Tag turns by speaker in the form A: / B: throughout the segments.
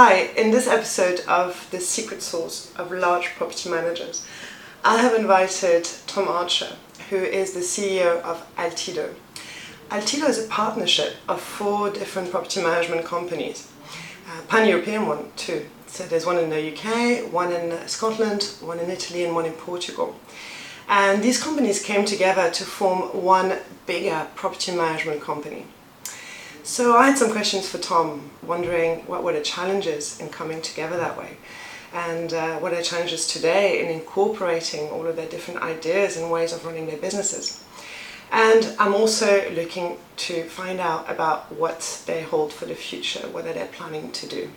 A: Hi, in this episode of The Secret Sauce of Large Property Managers, I have invited Tom Archer, who is the CEO of Altido. Altido is a partnership of four different property management companies, uh, a pan European one too. So there's one in the UK, one in Scotland, one in Italy, and one in Portugal. And these companies came together to form one bigger property management company. So I had some questions for Tom, wondering what were the challenges in coming together that way, and uh, what are the challenges today in incorporating all of their different ideas and ways of running their businesses. And I'm also looking to find out about what they hold for the future, what are they planning to do.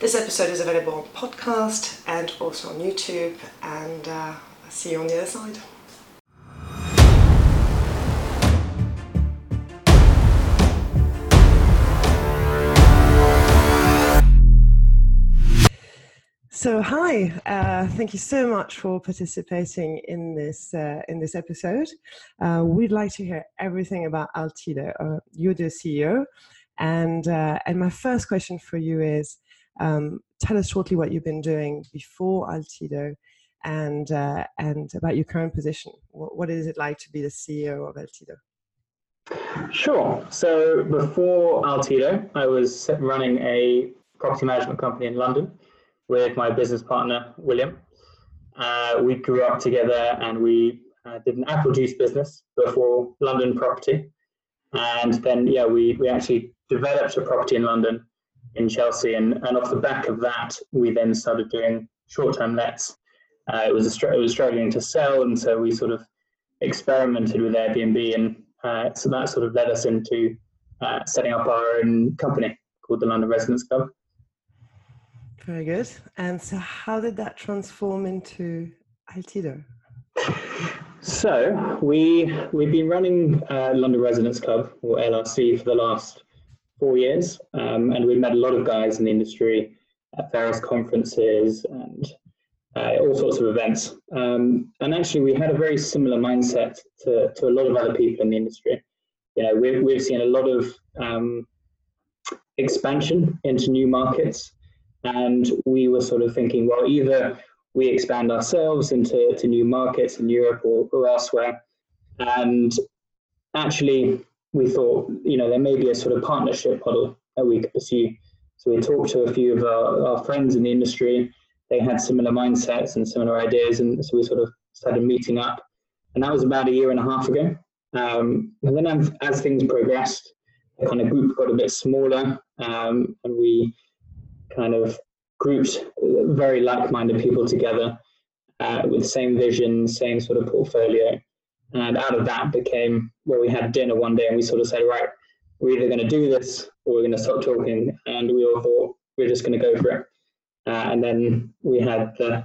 A: This episode is available on podcast and also on YouTube, and uh, I'll see you on the other side. So hi, uh, thank you so much for participating in this uh, in this episode. Uh, we'd like to hear everything about Altido. Uh, you're the CEO, and uh, and my first question for you is, um, tell us shortly what you've been doing before Altido, and uh, and about your current position. What, what is it like to be the CEO of Altido?
B: Sure. So before Altido, I was running a property management company in London with my business partner, William. Uh, we grew up together and we uh, did an apple juice business before London property. And then, yeah, we, we actually developed a property in London, in Chelsea. And, and off the back of that, we then started doing short term lets. Uh, it, was a, it was struggling to sell. And so we sort of experimented with Airbnb. And uh, so that sort of led us into uh, setting up our own company called the London Residents Club.
A: Very good. And so, how did that transform into Altido?
B: So we we've been running uh, London Residents Club or LRC for the last four years, um, and we've met a lot of guys in the industry at various conferences and uh, all sorts of events. Um, and actually, we had a very similar mindset to, to a lot of other people in the industry. You know, we've we've seen a lot of um, expansion into new markets. And we were sort of thinking, well, either we expand ourselves into to new markets in Europe or, or elsewhere. And actually, we thought, you know, there may be a sort of partnership model that we could pursue. So we talked to a few of our, our friends in the industry. They had similar mindsets and similar ideas. And so we sort of started meeting up. And that was about a year and a half ago. Um, and then as, as, things progressed, the kind of group got a bit smaller um, and we kind of grouped very like-minded people together uh, with the same vision, same sort of portfolio. And out of that became where we had dinner one day and we sort of said, right, we're either going to do this or we're going to stop talking. And we all thought we're just going to go for it. Uh, and then we had the,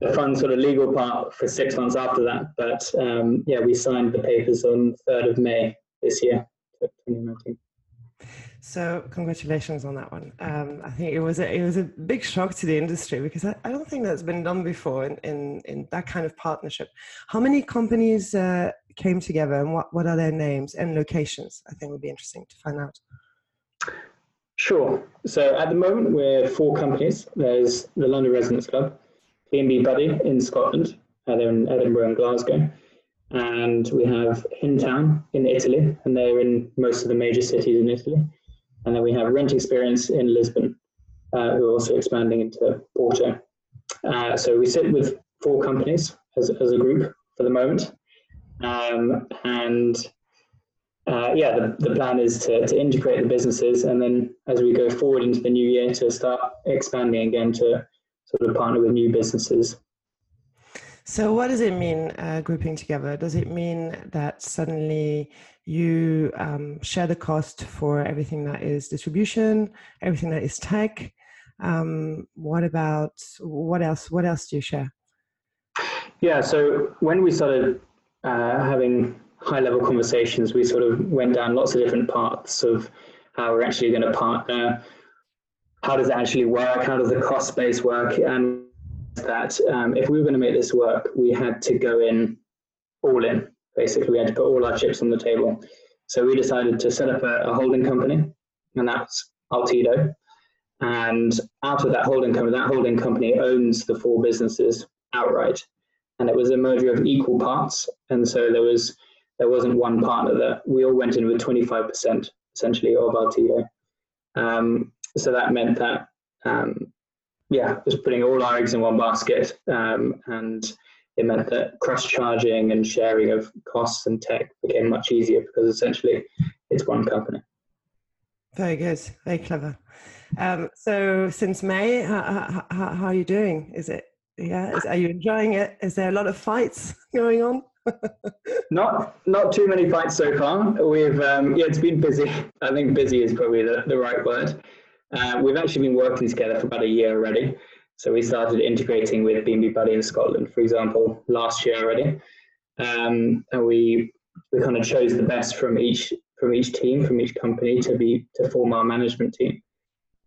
B: the fun sort of legal part for six months after that. But um, yeah, we signed the papers on 3rd of May this year, 2019.
A: So congratulations on that one. Um, I think it was a, it was a big shock to the industry because I, I don't think that's been done before in, in, in that kind of partnership. How many companies uh, came together and what, what are their names and locations? I think would be interesting to find out.
B: Sure. So at the moment we're four companies. There's the London Residents Club, BNBbuddy in Scotland. Uh, they're in Edinburgh and Glasgow. And we have Hintown in Italy, and they're in most of the major cities in Italy. And then we have Rent Experience in Lisbon, uh, who are also expanding into Porto. Uh, so we sit with four companies as, as a group for the moment. Um, and uh, yeah, the, the plan is to, to integrate the businesses and then as we go forward into the new year to start expanding again to sort of partner with new businesses
A: so, what does it mean uh, grouping together? Does it mean that suddenly you um, share the cost for everything that is distribution, everything that is tech? Um, what about what else? What else do you share?
B: Yeah. So when we started uh, having high level conversations, we sort of went down lots of different paths of how we're actually going to partner. How does it actually work? How does the cost base work? And that um, if we were going to make this work, we had to go in all in. Basically, we had to put all our chips on the table. So we decided to set up a, a holding company, and that's Altido. And out of that holding company, that holding company owns the four businesses outright. And it was a merger of equal parts. And so there was there wasn't one partner that we all went in with 25% essentially of Altido. Um, so that meant that um, yeah, just putting all our eggs in one basket. Um, and it meant that cross charging and sharing of costs and tech became much easier because essentially it's one company.
A: Very good, very clever. Um, so since May, how, how, how, are you doing? Is it yeah? Is, are you enjoying it? Is there a lot of fights going on?
B: not not too many fights so far. We've um, yeah, it's been busy. I think busy is probably the, the right word. Uh, we've actually been working together for about a year already. So we started integrating with BNBbuddy in Scotland, for example, last year already. Um, and we we kind of chose the best from each from each team, from each company to be to form our management team.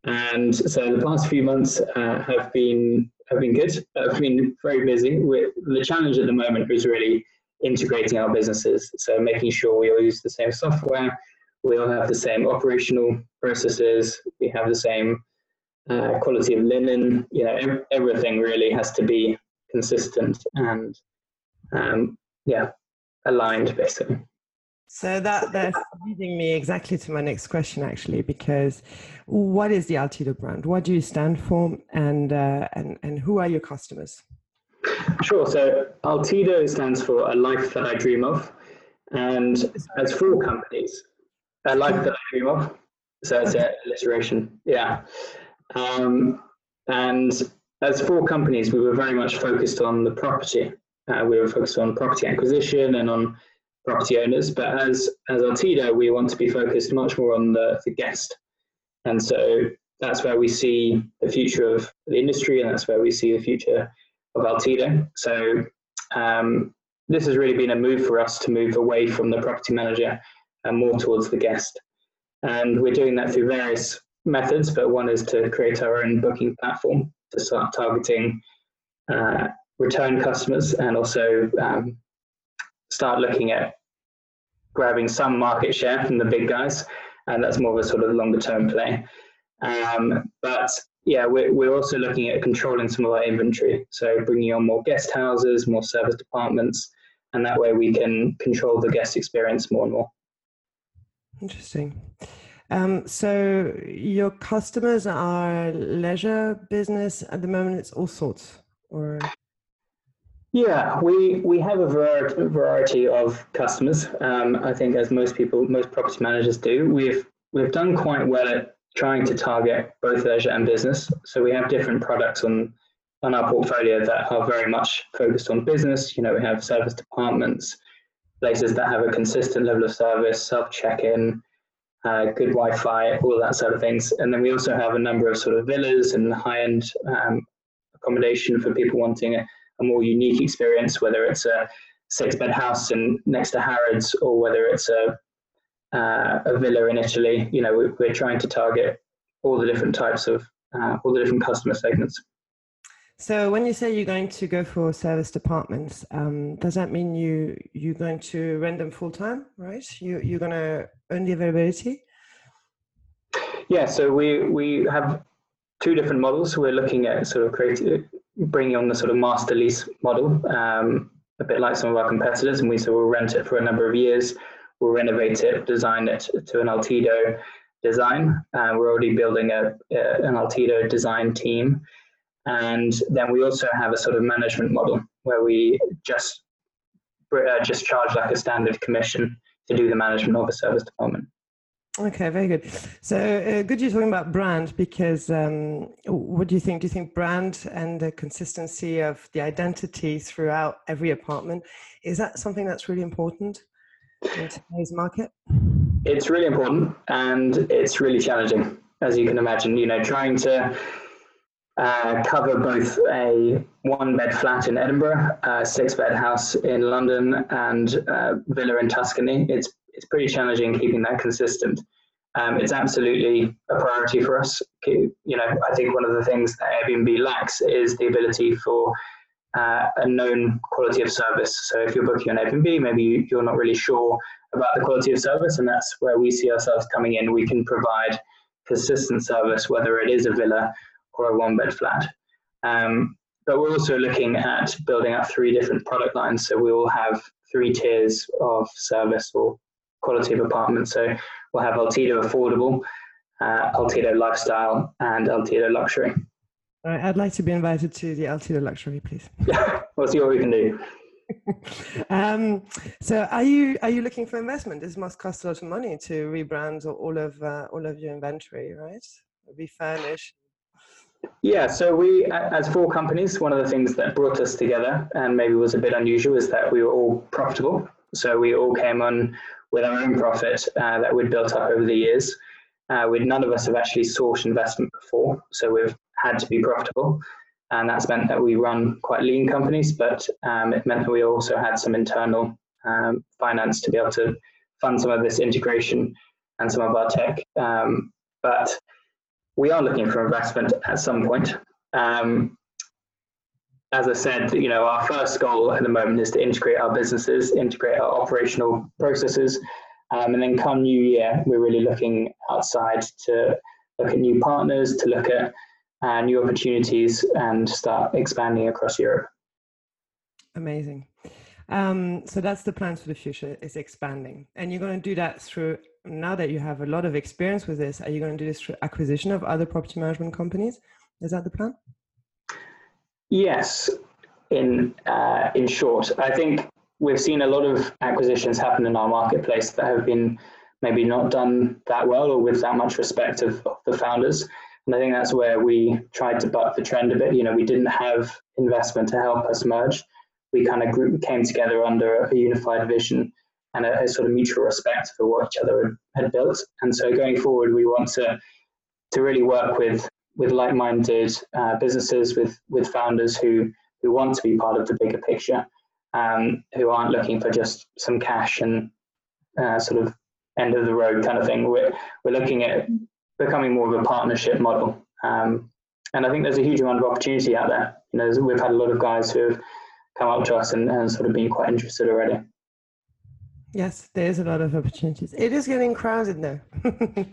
B: And so the past few months uh, have been have been good. I've been very busy. The challenge at the moment is really integrating our businesses. So making sure we all use the same software, we all have the same operational processes, we have the same uh, quality of linen. You know, everything really has to be consistent and um, yeah, aligned basically.
A: So that that's leading me exactly to my next question, actually, because what is the Altido brand? What do you stand for, and uh, and and who are your customers?
B: Sure. So Altido stands for a life that I dream of, and as four companies, a life that I dream of. So it's an alliteration. Yeah. Um, and as four companies, we were very much focused on the property. Uh, we were focused on property acquisition and on property owners. But as as Altido, we want to be focused much more on the, the guest. And so that's where we see the future of the industry, and that's where we see the future of Altido. So um, this has really been a move for us to move away from the property manager and more towards the guest. And we're doing that through various methods, but one is to create our own booking platform to start targeting uh, return customers and also um, start looking at grabbing some market share from the big guys. And that's more of a sort of longer term play. Um, but yeah, we're, we're also looking at controlling some of our inventory. So bringing on more guest houses, more serviced apartments, and that way we can control the guest experience more and more.
A: Interesting. Um, so your customers are leisure business at the moment. It's all sorts, or
B: yeah, we we have a variety, variety of customers. Um, I think, as most people, most property managers do, we've we've done quite well at trying to target both leisure and business. So we have different products on on our portfolio that are very much focused on business. You know, we have serviced apartments, places that have a consistent level of service, self check in, uh, good Wi-Fi, all that sort of things. And then we also have a number of sort of villas and high-end um, accommodation for people wanting a, a, more unique experience, whether it's a six-bed house in next to Harrods or whether it's a uh, a villa in Italy. You know, we, we're trying to target all the different types of uh, all the different customer segments.
A: So when you say you're going to go for serviced apartments, um, does that mean you you're going to rent them full time, right? You you're going to own the availability.
B: Yeah, so we we have two different models. We're looking at sort of creating bringing on the sort of master lease model, um, a bit like some of our competitors, and we so we'll rent it for a number of years. We'll renovate it, design it to an Altido design. Uh, we're already building a, a an Altido design team and then we also have a sort of management model where we just uh, just charge like a standard commission to do the management of a serviced apartment.
A: Okay, very good. So uh, good you're talking about brand because um, what do you think? Do you think brand and the consistency of the identity throughout every apartment is that something that's really important in today's market?
B: It's really important and it's really challenging, as you can imagine. You know, trying to uh, cover both a one bed flat in Edinburgh, a six bed house in London, and a villa in Tuscany. It's, it's pretty challenging keeping that consistent. Um, it's absolutely a priority for us. You know, I think one of the things that Airbnb lacks is the ability for uh, a known quality of service. So if you're booking on Airbnb, maybe you're not really sure about the quality of service, and that's where we see ourselves coming in. We can provide consistent service, whether it is a villa or a one bed flat. Um, but we're also looking at building up three different product lines. So we will have three tiers of service or quality of apartment. So we'll have Altido Affordable, uh, Altido Lifestyle, and Altido Luxury.
A: I'd like to be invited to the Altido Luxury, please.
B: Yeah, we'll see what we can do.
A: um, so, are you are you looking for investment? This must cost a lot of money to rebrand all of uh, all of your inventory, right? Refurnish.
B: Yeah, so we, as four companies, one of the things that brought us together and maybe was a bit unusual is that we were all profitable. So we all came on with our own profit uh, that we'd built up over the years. Uh, we none of us have actually sought investment before, so we've had to be profitable, and that's meant that we run quite lean companies. But um, it meant that we also had some internal um, finance to be able to fund some of this integration and some of our tech. Um, but we are looking for investment at some point. Um, as I said, you know, our first goal at the moment is to integrate our businesses, integrate our operational processes, um, and then come New Year, we're really looking outside to look at new partners, to look at uh, new opportunities, and start expanding across Europe.
A: Amazing. Um, so that's the plans for the future is expanding, and you're going to do that through. Now that you have a lot of experience with this, are you going to do this acquisition of other property management companies? Is that the plan?
B: Yes, in uh, in short, I think we've seen a lot of acquisitions happen in our marketplace that have been maybe not done that well or with that much respect of, of the founders. And I think that's where we tried to buck the trend a bit. You know, we didn't have investment to help us merge. We kind of group, came together under a unified vision and a, a, sort of mutual respect for what each other had, built. And so going forward, we want to to really work with with like-minded uh, businesses, with with founders who who want to be part of the bigger picture, um, who aren't looking for just some cash and uh, sort of end of the road kind of thing. We're we're looking at becoming more of a partnership model, um, and I think there's a huge amount of opportunity out there. You know, we've had a lot of guys who have come up to us and, and sort of been quite interested already.
A: Yes, there is a lot of opportunities. It is getting crowded though.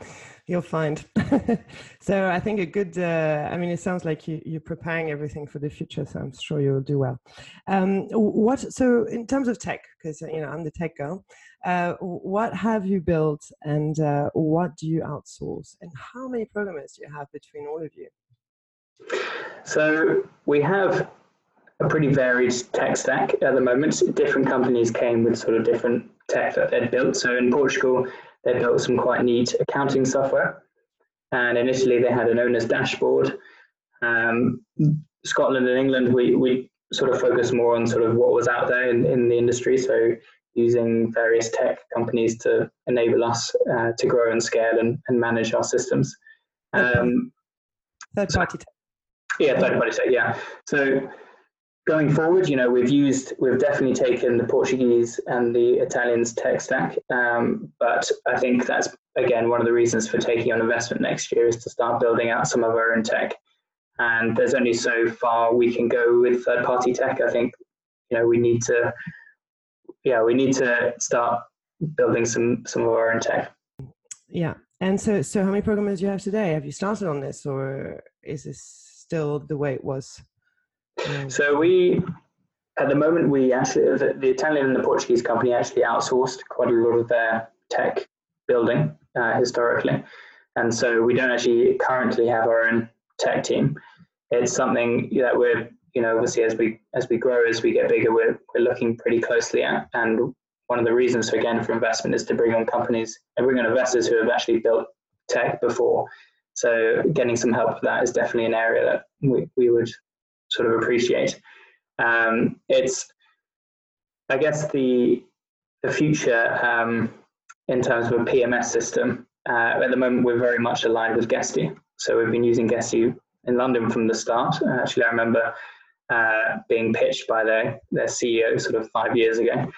A: You'll find. so I think a good. Uh, I mean, it sounds like you, you're preparing everything for the future. So I'm sure you'll do well. Um, what? So in terms of tech, because you know I'm the tech girl. Uh, what have you built, and uh, what do you outsource, and how many programmers do you have between all of you?
B: So we have a pretty varied tech stack at the moment. Different companies came with sort of different tech that they'd built. So in Portugal, they built some quite neat accounting software. And initially, they had an owner's dashboard. Um, Scotland and England, we, we sort of focused more on sort of what was out there in, in the industry. So using various tech companies to enable us uh, to grow and scale and, and manage our systems. Um,
A: third party tech.
B: Yeah, third party tech. Yeah. So going forward, you know, we've used, we've definitely taken the Portuguese and the Italian's tech stack. Um, but I think that's, again, one of the reasons for taking on investment next year is to start building out some of our own tech. And there's only so far we can go with third party tech. I think, you know, we need to, yeah, we need to start building some, some of our own tech.
A: Yeah. And so, so how many programmers do you have today? Have you started on this or is this still the way it was?
B: So we, at the moment, we actually the, the, Italian and the Portuguese company actually outsourced quite a lot of their tech building uh, historically, and so we don't actually currently have our own tech team. It's something that we're you know obviously as we as we grow as we get bigger we're we're looking pretty closely at and one of the reasons again for investment is to bring on companies and bring on investors who have actually built tech before. So getting some help with that is definitely an area that we, we would sort of appreciate. Um, it's, I guess, the the future um, in terms of a PMS system. Uh, at the moment, we're very much aligned with Guesty. So we've been using Guesty in London from the start. Uh, actually, I remember uh, being pitched by their, their CEO sort of five years ago.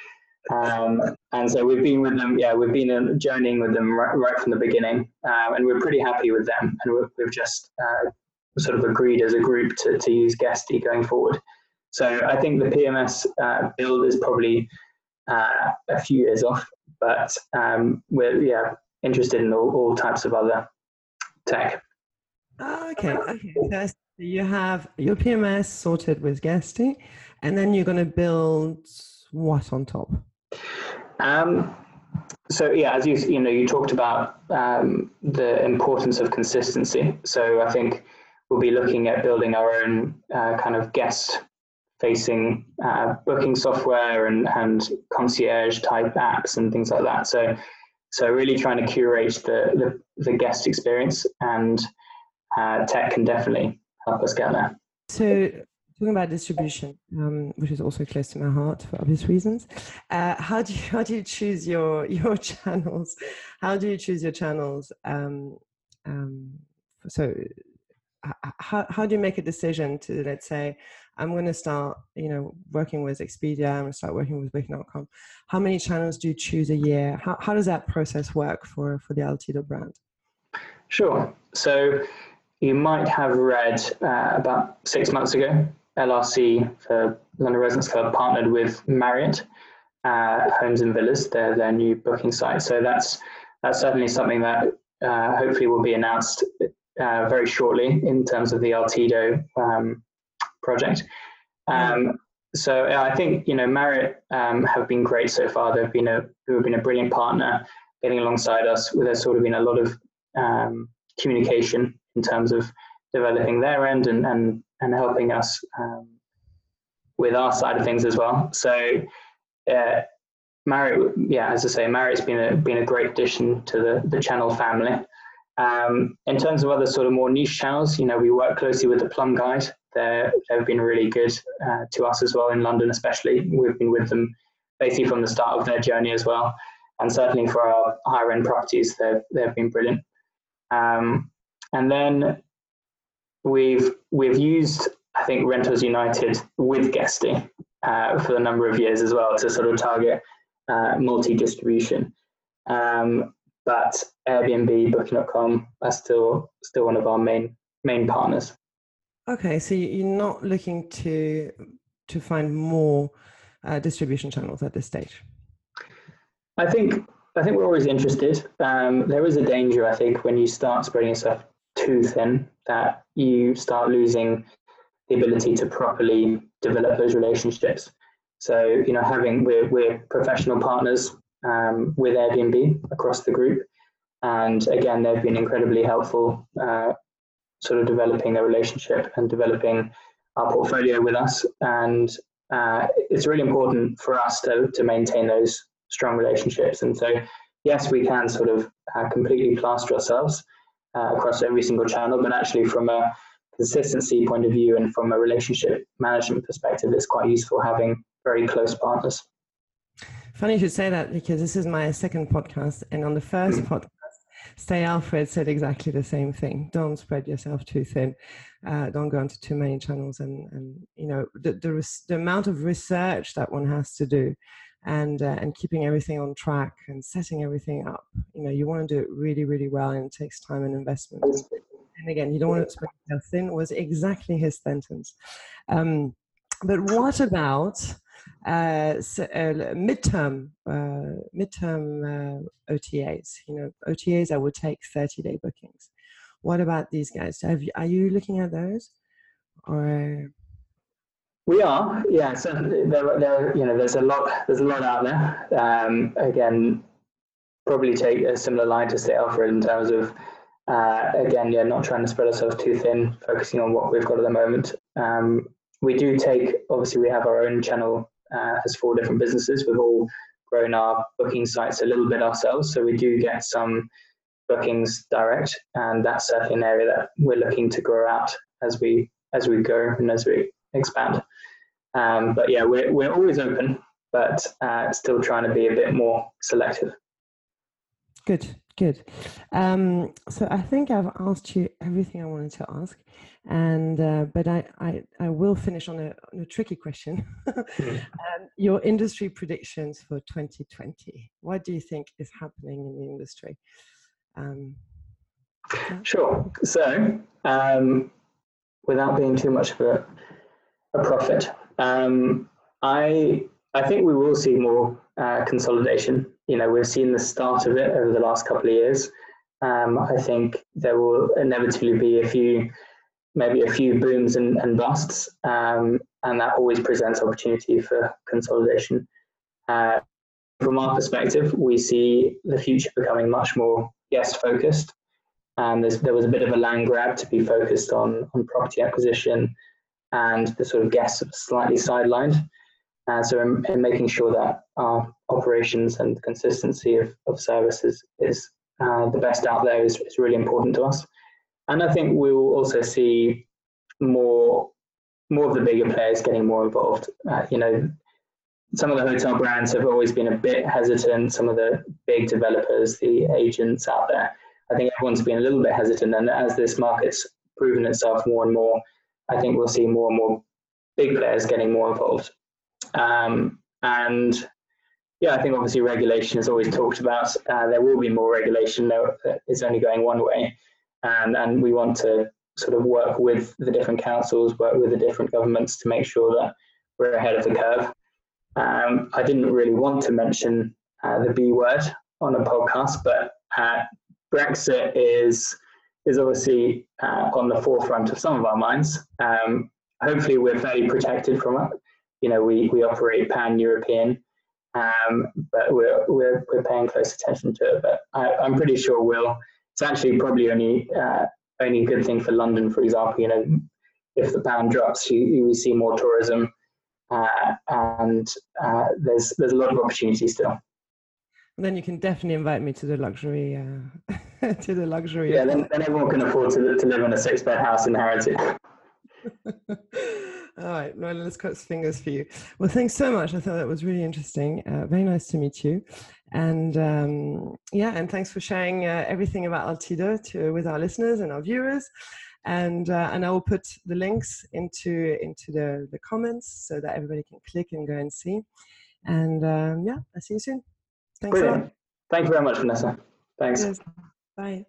B: Um, and so we've been with them, yeah, we've been journeying with them right, right from the beginning, um, and we're pretty happy with them. And we've, we've just uh, sort of agreed as a group to, to use Guesty going forward. So I think the PMS uh, build is probably uh, a few years off, but um, we're yeah interested in all, all types of other tech.
A: Oh, okay, okay. So you have your PMS sorted with Guesty, and then you're going to build what on top?
B: Um, so yeah, as you you know, you talked about um, the importance of consistency. So I think we'll be looking at building our own uh, kind of guest facing uh, booking software and, and concierge type apps and things like that. So so really trying to curate the the, the guest experience and uh, tech can definitely help us get there.
A: So talking about distribution, um, which is also close to my heart for obvious reasons. Uh, how do you how do you choose your your channels? How do you choose your channels? Um, um, so how how do you make a decision to let's say I'm going to start you know working with Expedia, I'm going to start working with Booking.com. How many channels do you choose a year? How how does that process work for for the Altido brand?
B: Sure. So you might have read uh, about six months ago LRC for London Residents Club partnered with Marriott uh, Homes and Villas, their their new booking site. So that's that's certainly something that uh, hopefully will be announced uh, very shortly in terms of the Altido um, project. Um, so I think you know Marriott um, have been great so far. They've been a they've been a brilliant partner, getting alongside us. There's sort of been a lot of um, communication in terms of developing their end and, and and helping us um, with our side of things as well. So, uh, Marriott, yeah, as I say, Marriott's been a been a great addition to the the channel family. Um, in terms of other sort of more niche channels, you know, we work closely with the Plum Guide. They're, they've been really good uh, to us as well in London, especially. We've been with them basically from the start of their journey as well, and certainly for our higher end properties, they've they've been brilliant. Um, and then we've we've used I think Rentals United with Guesty uh, for a number of years as well to sort of target uh, multi distribution. Um, but Airbnb, Booking.com are still still one of our main main partners.
A: Okay, so you're not looking to to find more uh, distribution channels at this stage.
B: I think I think we're always interested. Um, there is a danger, I think, when you start spreading yourself too thin that you start losing the ability to properly develop those relationships. So, you know, having we're, we're professional partners um, with Airbnb across the group. And again, they've been incredibly helpful, uh, sort of developing a relationship and developing our portfolio with us. And uh, it's really important for us to, to maintain those strong relationships. And so, yes, we can sort of uh, completely plaster ourselves uh, across every single channel, but actually from a consistency point of view and from a relationship management perspective, it's quite useful having very close partners.
A: Funny you should say that because this is my second podcast, and on the first podcast, Stay Alfred said exactly the same thing. Don't spread yourself too thin. Uh, don't go into too many channels, and and you know the the, res- the amount of research that one has to do and uh, and keeping everything on track and setting everything up. You know, you want to do it really, really well, and it takes time and investment. And again, you don't want to spread yourself thin. Was exactly his sentence. Um, but what about uh, so, uh, midterm uh, midterm uh, OTAs? You know, OTAs that would take thirty day bookings. What about these guys? You, are you looking at those, or
B: we are, yeah. So there, there, you know, there's a lot, there's a lot out there. Um, again, probably take a similar line to Stay Alfred in terms of, uh, again, yeah, not trying to spread ourselves too thin, focusing on what we've got at the moment. Um, we do take, obviously, we have our own channel uh, as four different businesses. We've all grown our booking sites a little bit ourselves, so we do get some bookings direct, and that's certainly an area that we're looking to grow out as we as we go and as we expand. Um, but yeah, we're, we're always open, but uh, still trying to be a bit more selective.
A: Good, good. Um, so I think I've asked you everything I wanted to ask, and uh, but I, I, I will finish on a, on a tricky question. mm. um, your industry predictions for 2020. What do you think is happening in the industry? Um,
B: yeah. Sure. So, um, without being too much of a a prophet. Um, I I think we will see more uh, consolidation. You know, we've seen the start of it over the last couple of years. Um, I think there will inevitably be a few, maybe a few booms and, and busts, um, and that always presents opportunity for consolidation. Uh, from our perspective, we see the future becoming much more guest focused. And there was a bit of a land grab to be focused on, on property acquisition, and the sort of guests slightly sidelined. Uh, so in, in, making sure that our operations and consistency of, of services is uh, the best out there is, is really important to us. And I think we will also see more more of the bigger players getting more involved. Uh, you know, some of the hotel brands have always been a bit hesitant. Some of the big developers, the agents out there, I think everyone's been a little bit hesitant. And as this market's proven itself more and more, I think we'll see more and more big players getting more involved. Um, and yeah, I think obviously regulation is always talked about. Uh, there will be more regulation, though it's only going one way. And, and we want to sort of work with the different councils, work with the different governments to make sure that we're ahead of the curve. Um, I didn't really want to mention uh, the B word on a podcast, but uh, Brexit is is obviously uh, on the forefront of some of our minds. Um, hopefully, we're fairly protected from it. You know, we, we operate pan European, um, but we're, we're, we're paying close attention to it. But I, am pretty sure we'll. It's actually probably only uh, only a good thing for London, for example. You know, if the pound drops, you, you see more tourism, uh, and uh, there's there's a lot of opportunity still.
A: And then you can definitely invite me to the luxury uh, to the luxury.
B: Yeah, then, then everyone can afford to, to live in a six bed house in Harrods.
A: All right, well, let's cross fingers for you. Well, thanks so much. I thought that was really interesting. Uh, very nice to meet you, and um, yeah, and thanks for sharing uh, everything about Altido to with our listeners and our viewers. And uh, and I will put the links into into the the comments so that everybody can click and go and see. And um, yeah, I'll see you soon.
B: Thanks Brilliant. Thank you very much, Vanessa. Thanks. Yes.
A: Bye.